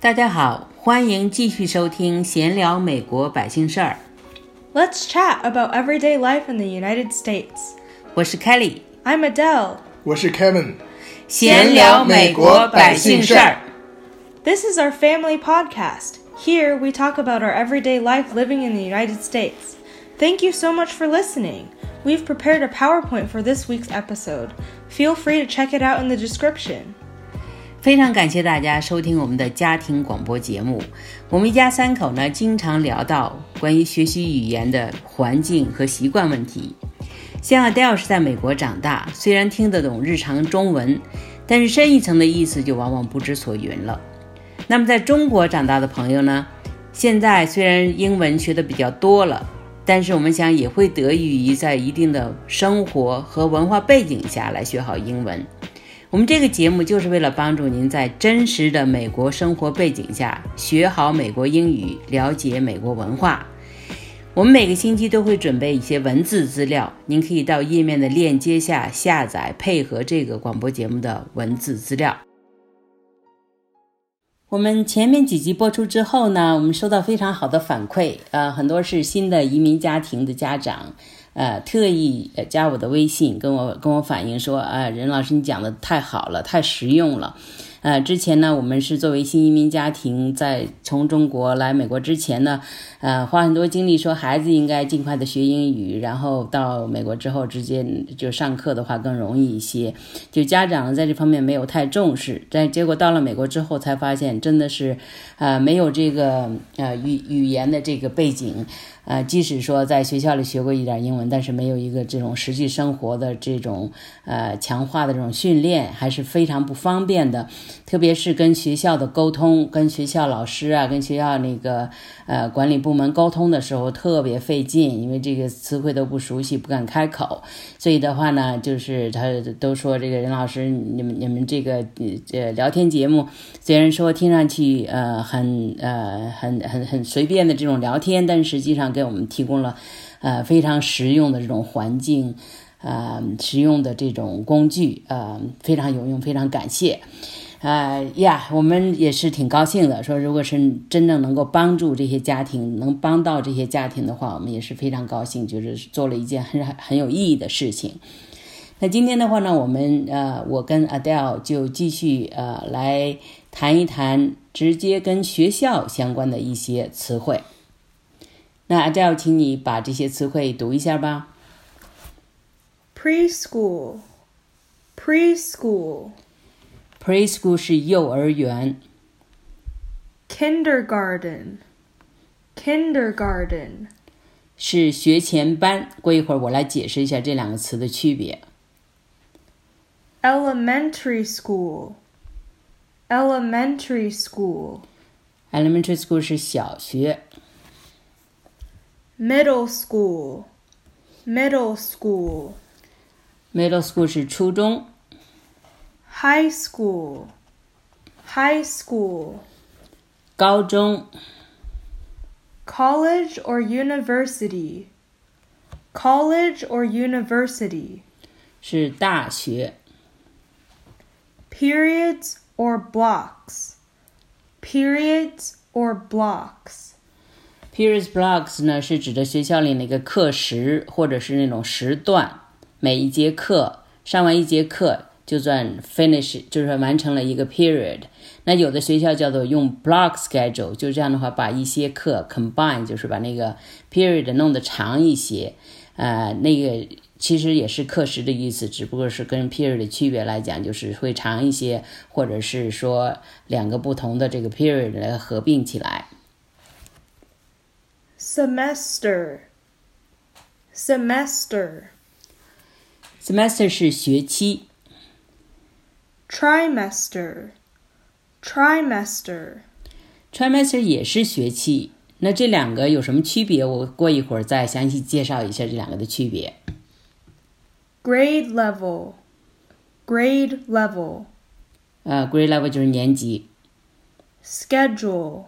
大家好，欢迎继续收听闲聊美国百姓事儿。 Let's chat about everyday life in the United States. 我是 Kelly， I'm Adele. 我是 Kevin。闲聊美国百姓事儿。 This is our family podcast. Here we talk about our everyday life living in the United States. Thank you so much for listening. We've prepared a PowerPoint for this week's episode. Feel free to check it out in the description. 非常感谢大家收听我们的家庭广播节目。我们一家三口呢，经常聊到关于学习语言的环境和习惯问题。像 Adele 是在美国长大，虽然听得懂日常中文，但是深一层的意思就往往不知所云了。那么在中国长大的朋友呢，现在虽然英文学的比较多了，但是我们想也会得益于在一定的生活和文化背景下来学好英文。我们这个节目就是为了帮助您在真实的美国生活背景下学好美国英语，了解美国文化。我们每个星期都会准备一些文字资料，您可以到页面的链接下下载，配合这个广播节目的文字资料。我们前面几集播出之后呢，我们收到非常好的反馈，呃，很多是新的移民家庭的家长，呃，特意加我的微信跟我跟我反映说，啊、任老师你讲的太好了，太实用了。呃，之前呢，我们是作为新移民家庭，在从中国来美国之前呢，呃，花很多精力说孩子应该尽快的学英语，然后到美国之后直接就上课的话更容易一些。就家长在这方面没有太重视，但结果到了美国之后才发现，真的是，呃，没有这个呃语语言的这个背景。呃，即使说在学校里学过一点英文，但是没有一个这种实际生活的这种呃强化的这种训练，还是非常不方便的。特别是跟学校的沟通，跟学校老师啊，跟学校那个呃管理部门沟通的时候特别费劲，因为这个词汇都不熟悉，不敢开口。所以的话呢，就是他都说这个任老师，你们你们这个呃聊天节目，虽然说听上去呃很呃很很很随便的这种聊天，但实际上给我们提供了呃非常实用的这种环境，呃实用的这种工具，呃非常有用，非常感谢。呃呀，我们也是挺高兴的。说，如果是真正能够帮助这些家庭，能帮到这些家庭的话，我们也是非常高兴，就是做了一件很很有意义的事情。那今天的话呢，我们呃，我跟 Adele 就继续呃来谈一谈直接跟学校相关的一些词汇。那 Adele，请你把这些词汇读一下吧。Preschool. Preschool. Preschool 是幼儿园 Kindergarten. Kindergarten. 是学前班。过一会儿我来解释一下这两个词的区别。Elementary school. Elementary school. Elementary school 是小学。Middle school. Middle school. Middle school 是初中。 High school. High school. 高中 College or university. College or university. 是大学。 Periods or blocks. Periods or blocks. Periods blocks 呢是指的学校里那个课时或者是那种时段，每一节课上完一节课就算 finish，就是完成了一个 period。那有的学校叫做用 block schedule，就这样的话把一些课 combine，就是把那个 period 弄得长一些。呃，那个其实也是课时的意思，只不过是跟 period 的区别来讲，就是会长一些，或者是说两个不同的这个 period 来合并起来。Semester. Semester. semester 是学期。 Trimester. Trimester. trimester 也是学期，那这两个有什么区别？我过一会儿再详细介绍一下这两个的区别。 Grade level. Grade level. 呃，grade level 就是年级 Schedule.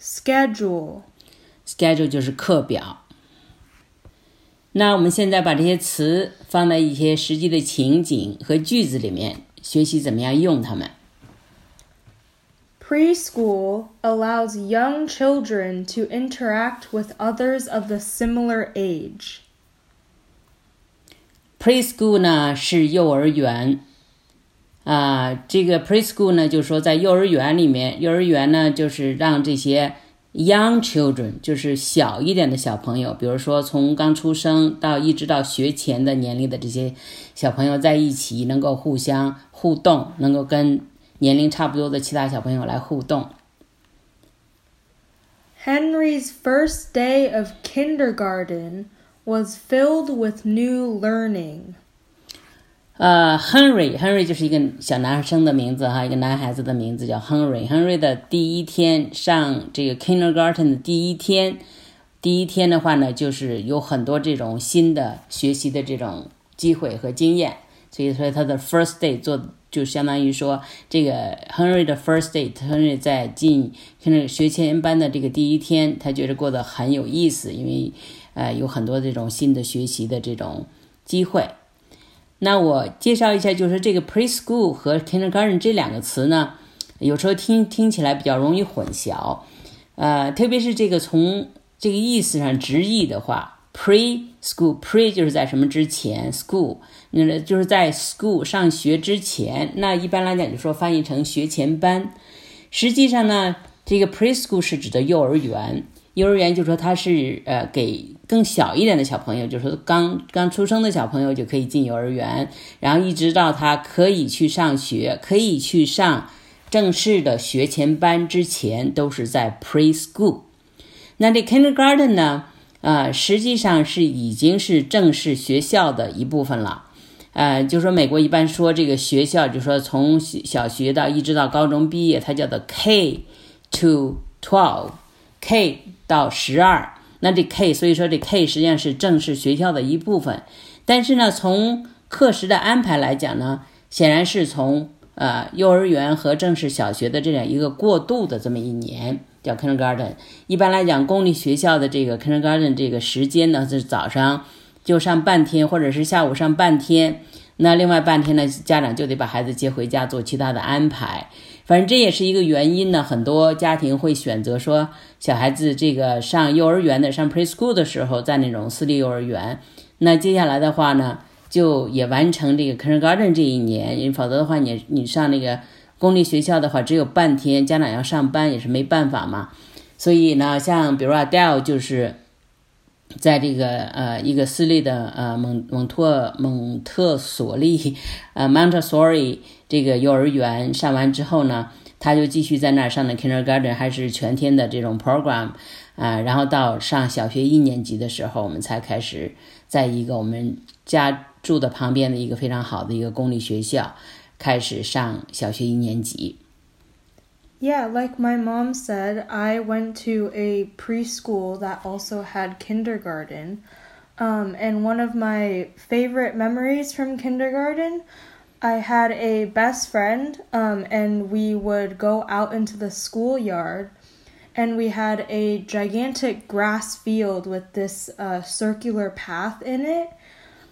Schedule. ，schedule 就是课表。那我们现在把这些词放在一些实际的情景和句子里面，学习怎么样用它们。 preschool allows young children to interact with others of the similar age. Preschool 呢是幼儿园，啊，这个 preschool 呢就是说在幼儿园里面，幼儿园呢就是让这些 young children，就是小一点的小朋友，比如说从刚出生到一直到学前的年龄的这些小朋友在一起，能够互相互动，能够跟年龄差不多的其他小朋友来互动。Henry's first day of kindergarten was filled with new learning. 呃，Henry，Henry 就是一个小男生的名字哈，一个男孩子的名字叫 Henry。Henry 的第一天上这个 kindergarten 的第一天，第一天的话呢，就是有很多这种新的学习的这种机会和经验，所以说他的 first day 做就相当于说这个 Henry 的 first day，Henry 在进 Henry 学前班的这个第一天，他觉得过得很有意思，因为呃有很多这种新的学习的这种机会。那我介绍一下，就是这个 preschool 和 kindergarten 这两个词呢，有时候听听起来比较容易混淆，呃，特别是这个从这个意思上直译的话，preschool pre 就是在什么之前，school 那就是在 school 上学之前，那一般来讲就说翻译成学前班，实际上呢，这个 preschool 是指的幼儿园。幼儿园就说它是呃给更小一点的小朋友，就是刚刚出生的小朋友就可以进幼儿园，然后一直到他可以去上学，可以去上正式的学前班之前，都是在 preschool。那这 kindergarten 呢，呃，实际上是已经是正式学校的一部分了。呃，就说美国一般说这个学校，就说从小学到一直到高中毕业，它叫做 K to twelve，K。到十二，那这 K，所以说这 K 实际上是正式学校的一部分。但是呢，从课时的安排来讲呢，显然是从呃幼儿园和正式小学的这样一个过渡的这么一年，叫 Kindergarten。一般来讲，公立学校的这个 Kindergarten 这个时间呢，是早上就上半天，或者是下午上半天。那另外半天呢，家长就得把孩子接回家做其他的安排。反正这也是一个原因呢。很多家庭会选择说，小孩子这个上幼儿园的、上 preschool 的时候，在那种私立幼儿园。那接下来的话呢，就也完成这个 kindergarten 这一年。因为否则的话，你你上那个公立学校的话，只有半天，家长要上班也是没办法嘛。所以呢，像比如说 Adele 就是。在这个呃一个私立的呃蒙蒙特蒙特索利 呃 Montessori 这个幼儿园上完之后呢，他就继续在那儿上的 kindergarten，还是全天的这种 program 啊，然后到上小学一年级的时候，我们才开始在一个我们家住的旁边的一个非常好的一个公立学校开始上小学一年级。Yeah, like my mom said, I went to a preschool that also had kindergarten. Um, and one of my favorite memories from kindergarten, I had a best friend, um, and we would go out into the schoolyard, and we had a gigantic grass field with this uh, circular path in it.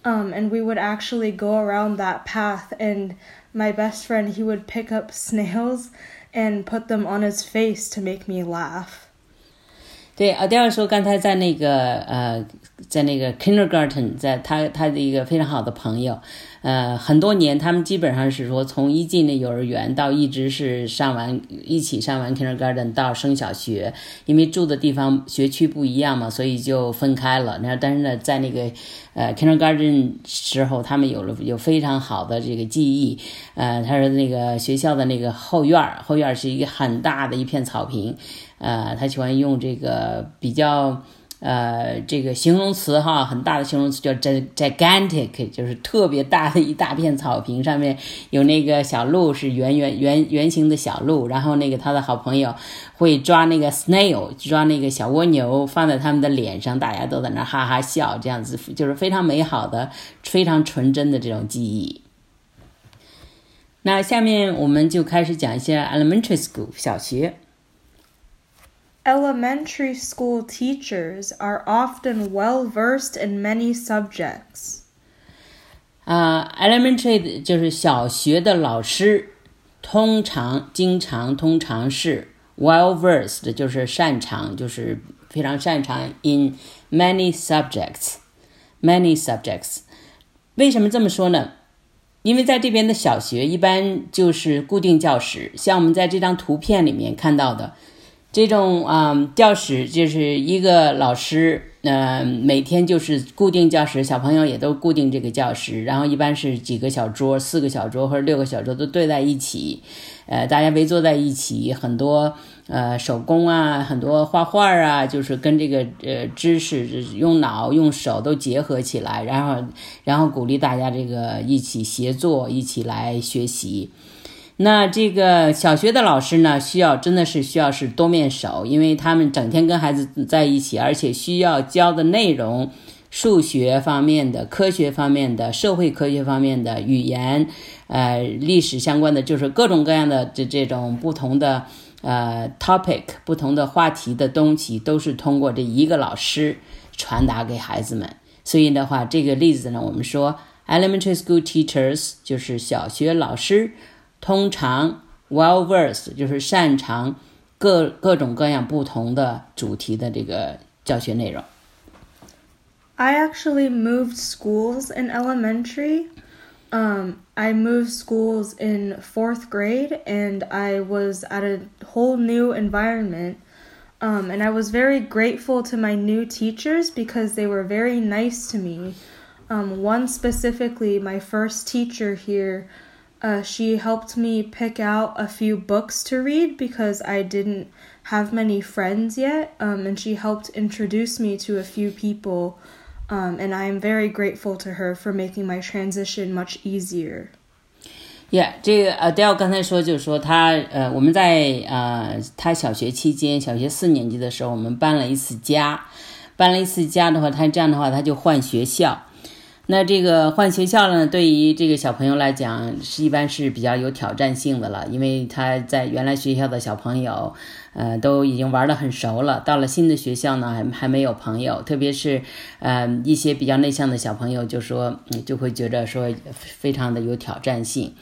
Um, and we would actually go around that path, and my best friend, he would pick up snails and put them on his face to make me laugh. 对，阿黛尔说刚才在那个呃，在那个 kindergarten，在他他的一个非常好的朋友，呃，很多年，他们基本上是说从一进那幼儿园到一直是上完一起上完 kindergarten 到升小学，因为住的地方学区不一样嘛，所以就分开了。那但是呢，在那个呃 kindergarten 时候，他们有了有非常好的这个记忆。呃，他说那个学校的那个后院后院是一个很大的一片草坪，呃，他喜欢用这个比较。呃，这个形容词哈，很大的形容词叫 gigantic，就是特别大的一大片草坪，上面有那个小鹿，是圆圆圆圆形的小鹿。然后那个他的好朋友会抓那个 snail，抓那个小蜗牛，放在他们的脸上，大家都在那哈哈笑，这样子就是非常美好的、非常纯真的这种记忆。那下面我们就开始讲一些 elementary school 小学。Elementary school teachers are often well versed in many subjects. 啊、uh,，elementary 就是小学的老师 通常、经常、通常是 well versed，就是擅长，就是非常擅长 in many subjects。many subjects。为什么这么说呢？因为在这边的小学一般就是固定教室，像我们在这张图片里面看到的 这种啊教室，就是一个老师。嗯，每天就是固定教室，小朋友也都固定这个教室，然后一般是几个小桌，四个小桌或者六个小桌都对在一起，呃，大家围坐在一起，很多呃手工啊，很多画画啊，就是跟这个呃知识用脑用手都结合起来，然后然后鼓励大家这个一起协作，一起来学习。那这个小学的老师呢，需要真的是需要是多面手，因为他们整天跟孩子在一起，而且需要教的内容，数学方面的、科学方面的、社会科学方面的、语言、呃历史相关的，就是各种各样的这这种不同的呃 topic、不同的话题的东西，都是通过这一个老师传达给孩子们。所以的话，这个例子呢，我们说 elementary school teachers 就是小学老师。通常 well versed 就是擅长各各种各样不同的主题的这个教学内容。I actually moved schools in elementary. Um, I moved schools in fourth grade and I was at a whole new environment. Um, and I was very grateful to my new teachers because they were very nice to me. Um, one specifically, my first teacher here, uh, she helped me pick out a few books to read because I didn't have many friends yet, um, and she helped introduce me to a few people. Um, and I am very grateful to her for making my transition much easier. Yeah，这个 Adele 刚才说，就是说他呃，我们在呃他小学期间，小学四年级的时候，我们搬了一次家，搬了一次家的话，他这样的话他就换学校。 那这个换学校呢，对于这个小朋友来讲，是一般是比较有挑战性的了，因为他在原来学校的小朋友，呃，都已经玩得很熟了，到了新的学校呢，还还没有朋友，特别是，呃，一些比较内向的小朋友，就说就会觉得说非常的有挑战性。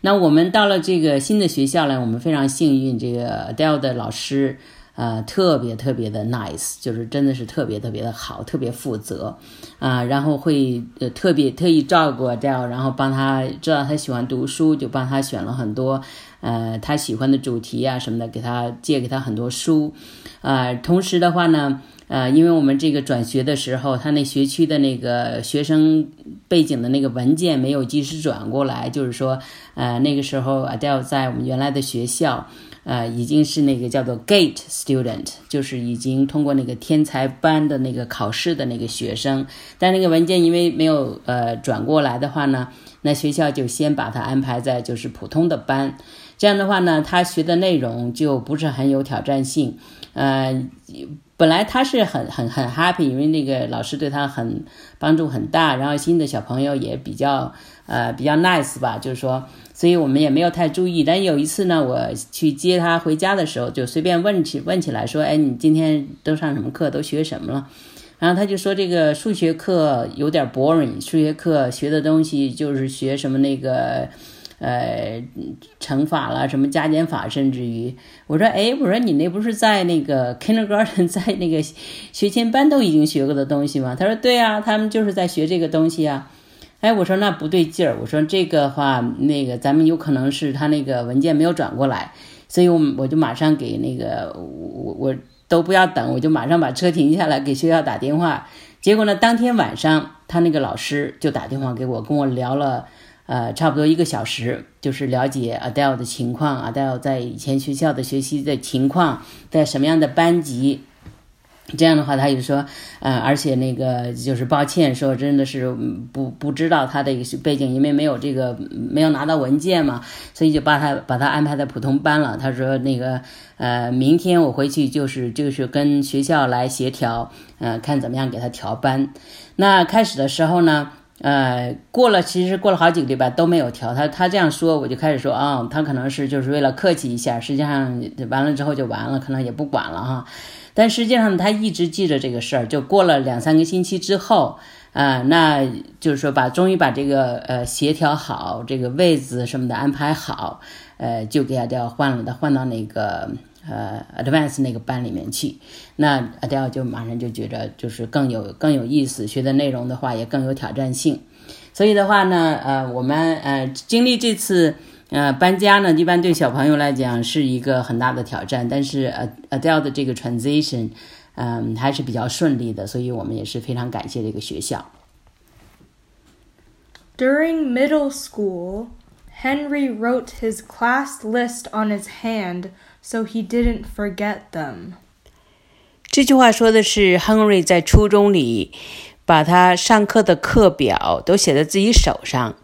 那我们到了这个新的学校呢，我们非常幸运，这个 Adele 的老师。呃，特别特别的 nice，就是真的是特别特别的好，特别负责，啊，然后会呃特别特意照顾掉，然后帮他知道他喜欢读书，就帮他选了很多呃他喜欢的主题啊什么的，给他借给他很多书，啊，同时的话呢，呃，因为我们这个转学的时候，他那学区的那个学生背景的那个文件没有及时转过来，就是说，呃，那个时候 Adele 在我们原来的学校。呃，已经是那个叫做 Gate student，就是已经通过那个天才班的那个考试的那个学生，但那个文件因为没有呃转过来的话呢，那学校就先把他安排在就是普通的班，这样的话呢，他学的内容就不是很有挑战性，呃。本来他是很很很 happy，因为那个老师对他很帮助很大，然后新的小朋友也比较呃比较 nice 吧，就是说，所以我们也没有太注意。但有一次呢，我去接他回家的时候，就随便问起问起来说，哎，你今天都上什么课，都学什么了？然后他就说这个数学课有点 boring，数学课学的东西就是学什么那个。呃，乘法了，什么加减法，甚至于我说，哎，我说你那不是在那个 kindergarten，在那个学前班都已经学过的东西吗？他说，对啊，他们就是在学这个东西啊。哎，我说那不对劲儿，我说这个话，那个咱们有可能是他那个文件没有转过来，所以我我就马上给那个我我都不要等，我就马上把车停下来给学校打电话。结果呢，当天晚上他那个老师就打电话给我，跟我聊了。呃，差不多一个小时，就是了解 Adele 的情况，Adele 在以前学校的学习的情况，在什么样的班级。这样的话，他就说，呃，而且那个就是抱歉，说真的是不不知道他的背景，因为没有这个没有拿到文件嘛，所以就把他把他安排在普通班了。他说那个呃，明天我回去就是就是跟学校来协调，呃，看怎么样给他调班。那开始的时候呢？呃，过了，其实过了好几个礼拜都没有调。他他这样说，我就开始说啊，他可能是就是为了客气一下，实际上完了之后就完了，可能也不管了哈。但实际上他一直记着这个事儿，就过了两三个星期之后，啊，那就是说把终于把这个呃协调好，这个位子什么的安排好。呃，就给 Adele 换了，他换到那个呃 Advance 那个班里面去。那 Adele 就马上就觉着就是更有更有意思，学的内容的话也更有挑战性。所以的话呢，呃，我们呃经历这次呃搬家呢，一般对小朋友来讲是一个很大的挑战，但是呃 Adele 的这个 transition，嗯，还是比较顺利的，所以我们也是非常感谢这个学校。During middle school, Henry wrote his class list on his hand so he didn't forget them. 这句话说的是 Henry 在初中里。把他上课的课表都写在自己手上，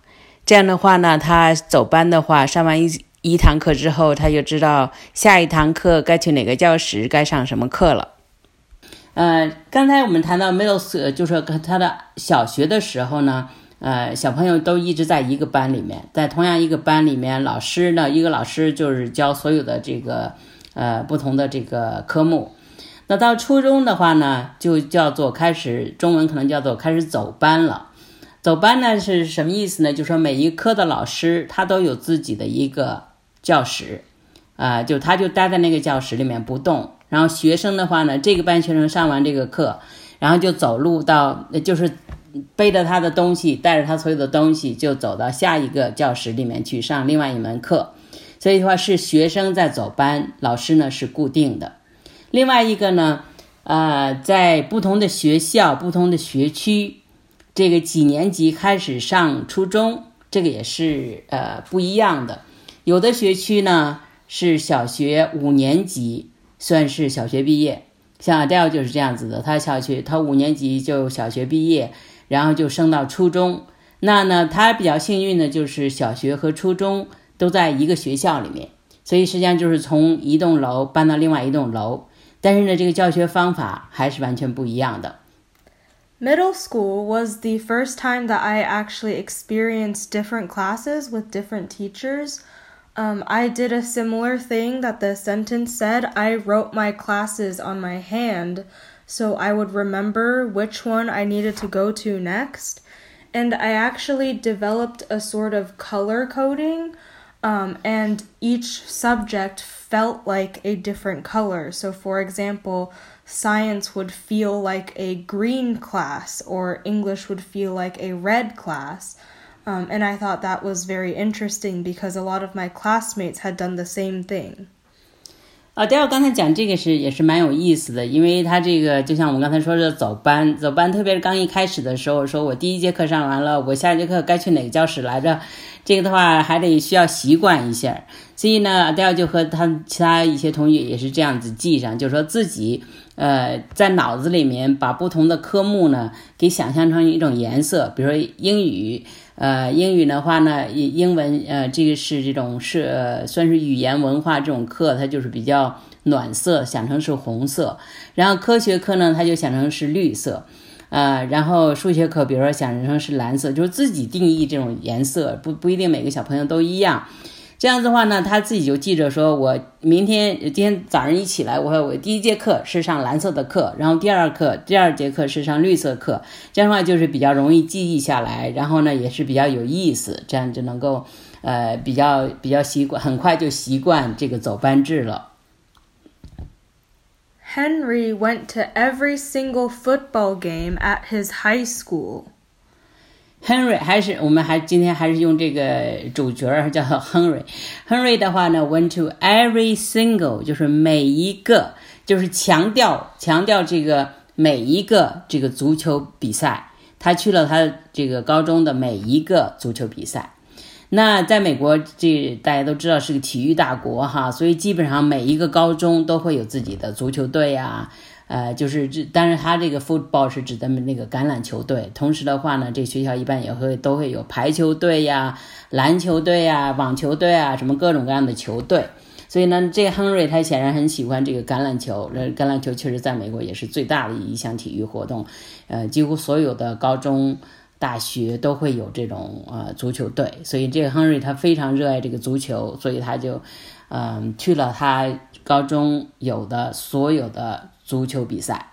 这样的话呢，他走班的话，上完一一堂课之后，他就知道下一堂课该去哪个教室，该上什么课了。呃，刚才我们谈到 Milo 斯就是他的小学的时候呢，呃，小朋友都一直在一个班里面，在同样一个班里面，老师呢，一个老师就是教所有的这个呃不同的这个科目。那到初中的话呢，就叫做开始中文可能叫做开始走班了。走班呢是什么意思呢？就说每一科的老师他都有自己的一个教室，啊，就他就待在那个教室里面不动。然后学生的话呢，这个班学生上完这个课，然后就走路到，就是背着他的东西，带着他所有的东西，就走到下一个教室里面去上另外一门课。所以的话是学生在走班，老师呢是固定的。另外一个呢，呃，在不同的学校、不同的学区，这个几年级开始上初中，这个也是呃不一样的。有的学区呢是小学五年级算是小学毕业，像小调就是这样子的，他小学他五年级就小学毕业，然后就升到初中。那呢，他比较幸运的就是小学和初中都在一个学校里面，所以实际上就是从一栋楼搬到另外一栋楼。但是呢，这个教学方法还是完全不一样的。Middle school was the first time that I actually experienced different classes with different teachers. Um, I did a similar thing that the sentence said. I wrote my classes on my hand so I would remember which one I needed to go to next. And I actually developed a sort of color coding um, and each subject felt like a different color. So, for example, science would feel like a green class, or English would feel like a red class. Um, and I thought that was very interesting because a lot of my classmates had done the same thing. 啊，第二，刚才讲这个是也是蛮有意思的，因为他这个就像我们刚才说的走班，走班，特别是刚一开始的时候，说我第一节课上完了，我下节课该去哪个教室来着？这个的话还得需要习惯一下。所以呢，第二就和他其他一些同学也是这样子记上，就是说自己 呃在脑子里面把不同的科目呢给想象成一种颜色，比如说英语。呃，英语的话呢，英英文，呃，这个是这种是呃，算是语言文化这种课，它就是比较暖色，想成是红色。然后科学课呢，它就想成是绿色，呃，然后数学课，比如说想成是蓝色，就是自己定义这种颜色，不不一定每个小朋友都一样。这样子的话呢，他自己就记着说，我明天今天早上一起来，我我第一节课是上蓝色的课，然后第二课第二节课是上绿色课，这样的话就是比较容易记忆下来，然后呢也是比较有意思，这样就能够呃比较比较习惯，很快就习惯这个走班制了。Henry went to every single football game at his high school. Henry 还是我们还今天还是用这个主角叫 Henry。Henry 的话呢，went to every single，就是每一个，就是强调强调这个每一个这个足球比赛，他去了他这个高中的每一个足球比赛。那在美国，这大家都知道是个体育大国哈，所以基本上每一个高中都会有自己的足球队呀。呃，就是这，但是他这个 football 是指的那个橄榄球队。同时的话呢，这学校一般也会都会有排球队呀、篮球队呀、网球队啊，什么各种各样的球队。所以呢，这个 Henry 他显然很喜欢这个橄榄球。这橄榄球确实在美国也是最大的一项体育活动。呃，几乎所有的高中、大学都会有这种呃足球队。所以这个 Henry 他非常热爱这个足球，所以他就嗯去了他高中有的所有的。足球比赛。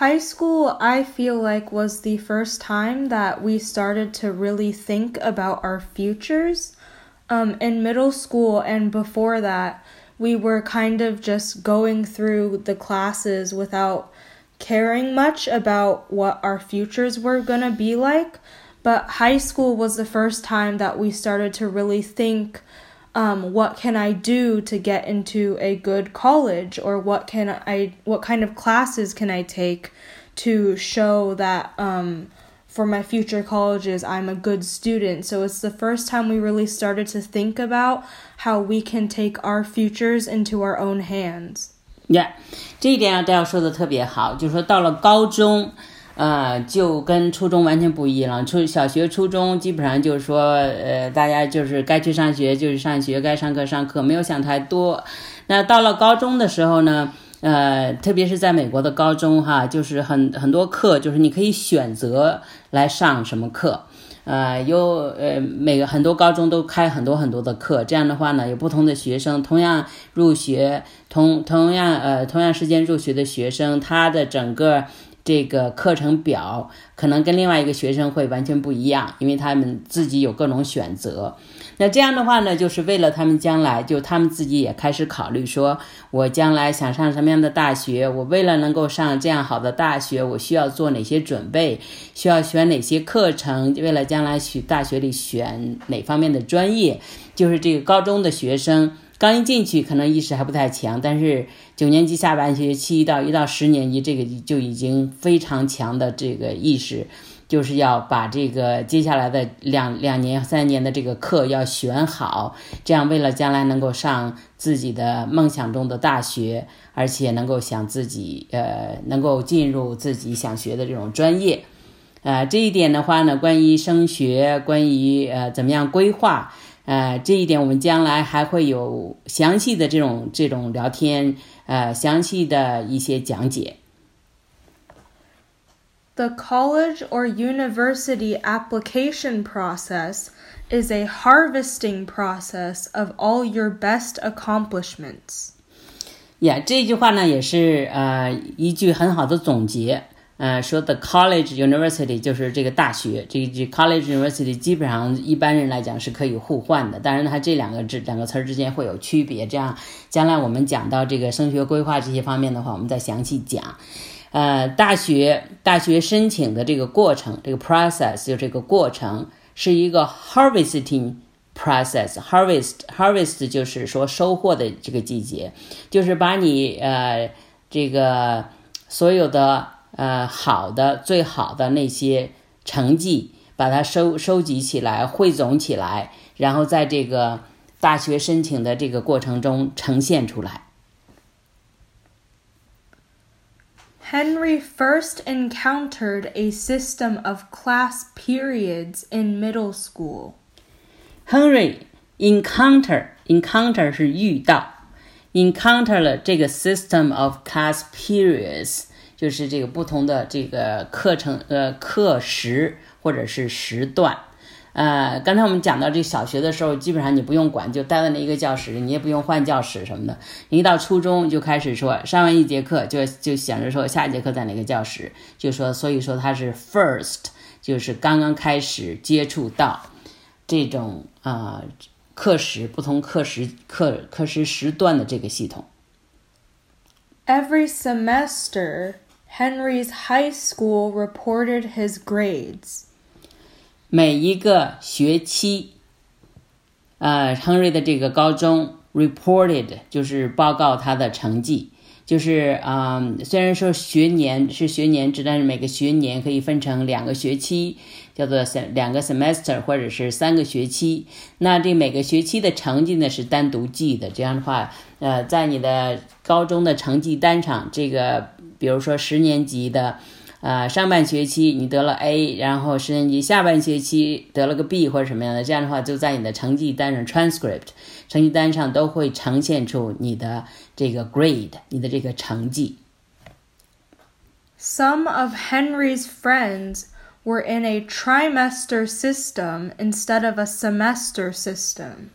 High school, I feel like, was the first time that we started to really think about our futures. um, in middle school and before that, we were kind of just going through the classes without caring much about what our futures were going to be like. But high school was the first time that we started to really think um, what can I do to get into a good college or what can I what kind of classes can I take to show that um, for my future colleges I'm a good student. So it's the first time we really started to think about how we can take our futures into our own hands. Yeah，这一点啊，戴要说的特别好，就是说到了高中。 呃，就跟初中完全不一样了。初小学、初中基本上就是说，呃，大家就是该去上学就是上学，该上课上课，没有想太多。那到了高中的时候呢，呃，特别是在美国的高中哈，就是很很多课就是你可以选择来上什么课，呃，有呃每个很多高中都开很多很多的课，这样的话呢，有不同的学生同样入学，同同样呃同样时间入学的学生，他的整个。这个课程表可能跟另外一个学生会完全不一样，因为他们自己有各种选择。那这样的话呢，就是为了他们将来，就他们自己也开始考虑说，我将来想上什么样的大学？我为了能够上这样好的大学，我需要做哪些准备？需要选哪些课程？为了将来去大学里选哪方面的专业？就是这个高中的学生。刚一进去可能意识还不太强，但是九年级下半学期到一到十年级，这个就已经非常强的这个意识，就是要把这个接下来的两两年三年的这个课要选好，这样为了将来能够上自己的梦想中的大学，而且能够想自己呃能够进入自己想学的这种专业，呃这一点的话呢，关于升学，关于呃怎么样规划。呃，这一点我们将来还会有详细的这种这种聊天，呃，详细的一些讲解。The college or university application process is a harvesting process of all your best accomplishments. 呀，这句话呢也是呃一句很好的总结。呃，说的 college university 就是这个大学，这句 college university 基本上一般人来讲是可以互换的。当然，它这两个字两个词儿之间会有区别。这样，将来我们讲到这个升学规划这些方面的话，我们再详细讲。呃，大学大学申请的这个过程，这个 process 就这个过程是一个 harvesting process。harvest harvest 就是说收获的这个季节，就是把你呃这个所有的。呃，好的，最好的那些成绩，把它收收集起来，汇总起来，然后在这个大学申请的这个过程中呈现出来。Henry first encountered a system of class periods in middle school. Henry encounter encounter 是遇到，encounter 了这个 system of class periods。就是这个不同的这个课程呃课时或者是时段，呃，刚才我们讲到这小学的时候，基本上你不用管，就待在那一个教室，你也不用换教室什么的。一到初中就开始说，上完一节课就就想着说下一节课在哪个教室，就说所以说它是 first，就是刚刚开始接触到这种啊课时不同课时课课时时段的这个系统。Every semester. Henry's high school reported his grades. 每一个学期，呃，Henry 的这个高中 reported 就是报告他的成绩，就是啊、虽然说学年是学年制，但是每个学年可以分成两个学期，叫做两个 semester 或者是三个学期。那这每个学期的成绩呢是单独记的，这样的话，呃，在你的高中的成绩单上，这个。比如说十年级的，呃，上半学期你得了 A，然后十年级下半学期得了个 B 或者什么样的，这样的话就在你的成绩单上 transcript 成绩单上都会呈现出你的这个 grade，你的这个成绩。Some of Henry's friends were in a trimester system instead of a semester system.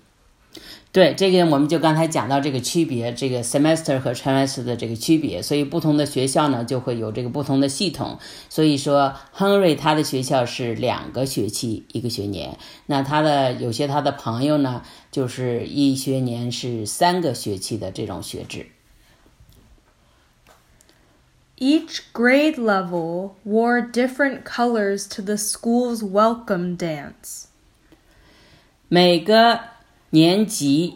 对，这个我们就刚才讲到这个区别，这个 semester 和 trimester 的这个区别，所以不同的学校呢就会有这个不同的系统。所以说，Henry 他的学校是两个学期一个学年，那他的有些他的朋友呢，就是一学年是三个学期的这种学制。Each grade level wore different colors to the school's welcome dance. 每个年级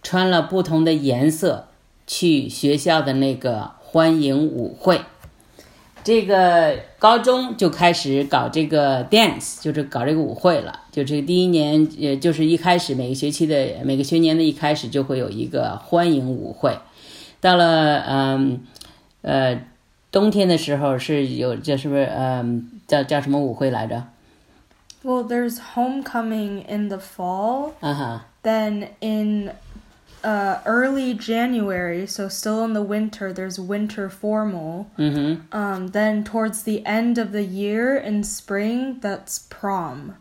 穿了不同的颜色去学校的那个欢迎舞会。这个高中就开始搞这个 dance，就是搞这个舞会了。就这第一年，也，就是一开始每个学期的每个学年的一开始就会有一个欢迎舞会。到了嗯呃冬天的时候是有这是不是嗯叫叫什么舞会来着？Well, there's homecoming in the fall. Uh-huh. Then in uh, early January, so still in the winter, there's winter formal. Mm-hmm. Um, then towards the end of the year in spring, that's prom.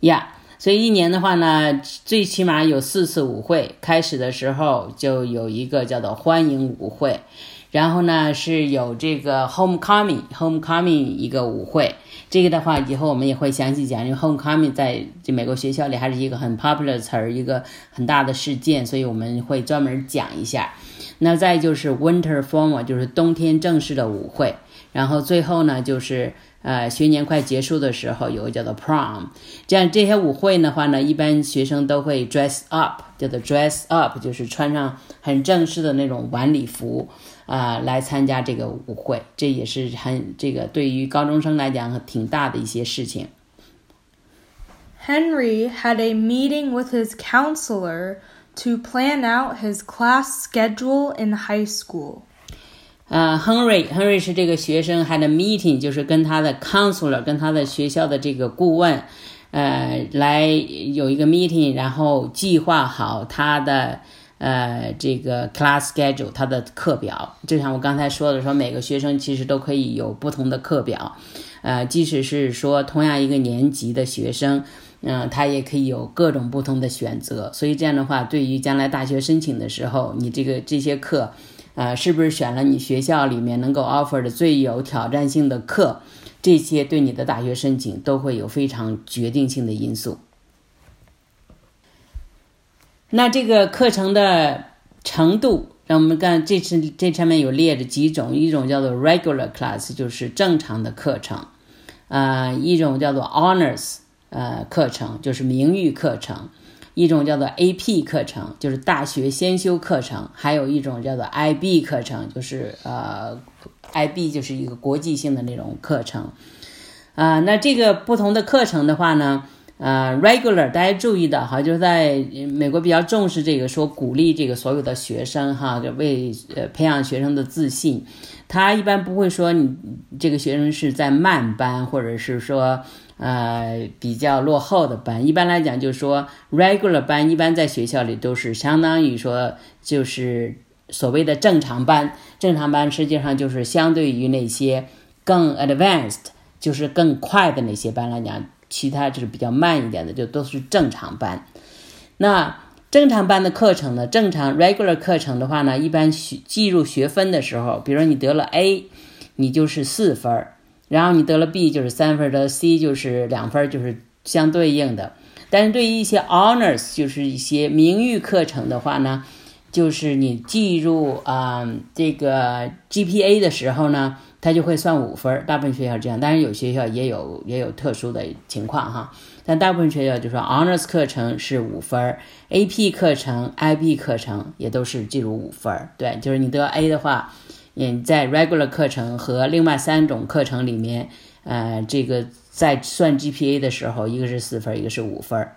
Yeah. 所以一年的话呢，最起码有四次舞会。开始的时候就有一个叫做欢迎舞会，然后呢是有这个 homecoming，homecoming 一个舞会。 这个的话，以后我们也会详细讲，因为 homecoming 在这美国学校里还是一个很 popular 的词儿，一个很大的事件，所以我们会专门讲一下。那再就是 winter formal，就是冬天正式的舞会。然后最后呢，就是呃学年快结束的时候，有个叫做 prom。这样这些舞会的话呢，一般学生都会 dress up，叫做 dress up，就是穿上很正式的那种晚礼服。啊，来参加这个舞会，这也是很这个对于高中生来讲挺大的一些事情。Henry had a meeting with his counselor to plan out his class schedule in high school. 呃，Henry，Henry 是这个学生 had a meeting，就是跟他的 counselor，跟他的学校的这个顾问，呃，来有一个 meeting，然后计划好他的。呃，这个 class schedule 它的课表，就像我刚才说的，说每个学生其实都可以有不同的课表，呃，即使是说同样一个年级的学生，嗯，他也可以有各种不同的选择。所以这样的话，对于将来大学申请的时候，你这个这些课，呃，是不是选了你学校里面能够 offer 的最有挑战性的课，这些对你的大学申请都会有非常决定性的因素。那这个课程的程度，让我们看这次这上面有列着几种，一种叫做 regular class，就是正常的课程，啊，一种叫做 honors，呃，课程就是名誉课程，一种叫做 AP 课程，就是大学先修课程，还有一种叫做 IB 课程，就是呃，IB 就是一个国际性的那种课程，啊，那这个不同的课程的话呢？呃，regular，大家注意的哈，就是在美国比较重视这个，说鼓励这个所有的学生哈，为呃培养学生的自信。他一般不会说你这个学生是在慢班，或者是说呃比较落后的班。一般来讲，就是说 regular 班一般在学校里都是相当于说就是所谓的正常班。正常班实际上就是相对于那些更 advanced，就是更快的那些班来讲。其他就是比较慢一点的，就都是正常班。那正常班的课程呢？正常 regular 课程的话呢，一般学计入学分的时候，比如你得了 A，你就是四分；然后你得了 B 就是三分，得了 C 就是两分，就是相对应的。但是对于一些 honors，就是一些名誉课程的话呢，就是你计入啊这个 GPA 的时候呢。他就会算五分大部分学校这样，当然有学校也有也有特殊的情况哈。但大部分学校就说 honors 课程是五分 a p 课程、IB 课程也都是计入五分对，就是你得 A 的话，嗯，在 regular 课程和另外三种课程里面，呃，这个在算 GPA 的时候，一个是四分一个是五分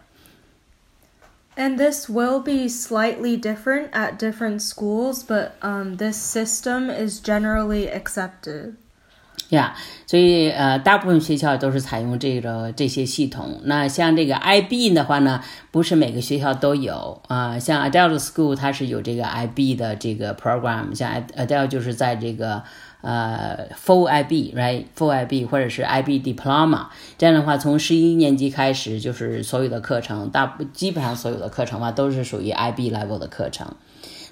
And this will be slightly different at different schools, but um, this system is generally accepted. 呀，所以呃，大部分学校都是采用这个这些系统。那像这个 IB 的话呢，不是每个学校都有啊。像 Adele School 它是有这个 IB 的这个 program，像 Adele 就是在这个 呃 Full IB，right？Full IB 或者是 IB Diploma。这样的话，从十一年级开始，就是所有的课程，大基本上所有的课程嘛，都是属于 IB level 的课程。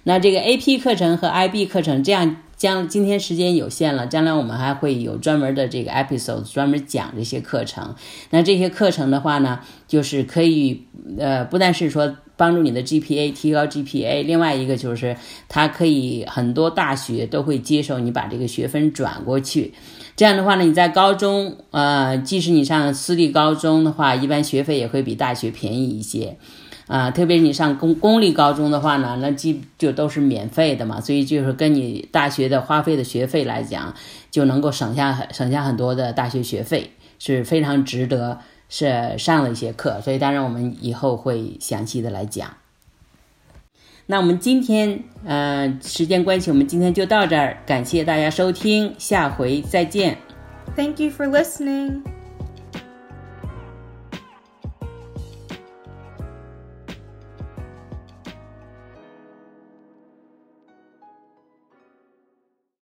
那这个 AP 课程和 IB 课程，这样将今天时间有限了，将来我们还会有专门的这个 episode 专门讲这些课程。那这些课程的话呢，就是可以呃，不但是说帮助你的 GPA 提高 GPA，另外一个就是它可以很多大学都会接受你把这个学分转过去。这样的话呢，你在高中呃，即使你上私立高中的话，一般学费也会比大学便宜一些。啊，特别你上公公立高中的话呢，那基就都是免费的嘛，所以就是跟你大学的花费的学费来讲，就能够省下省下很多的大学学费，是非常值得是上了一些课。所以当然我们以后会详细的来讲。那我们今天呃时间关系，我们今天就到这儿，感谢大家收听，下回再见。Thank you for listening.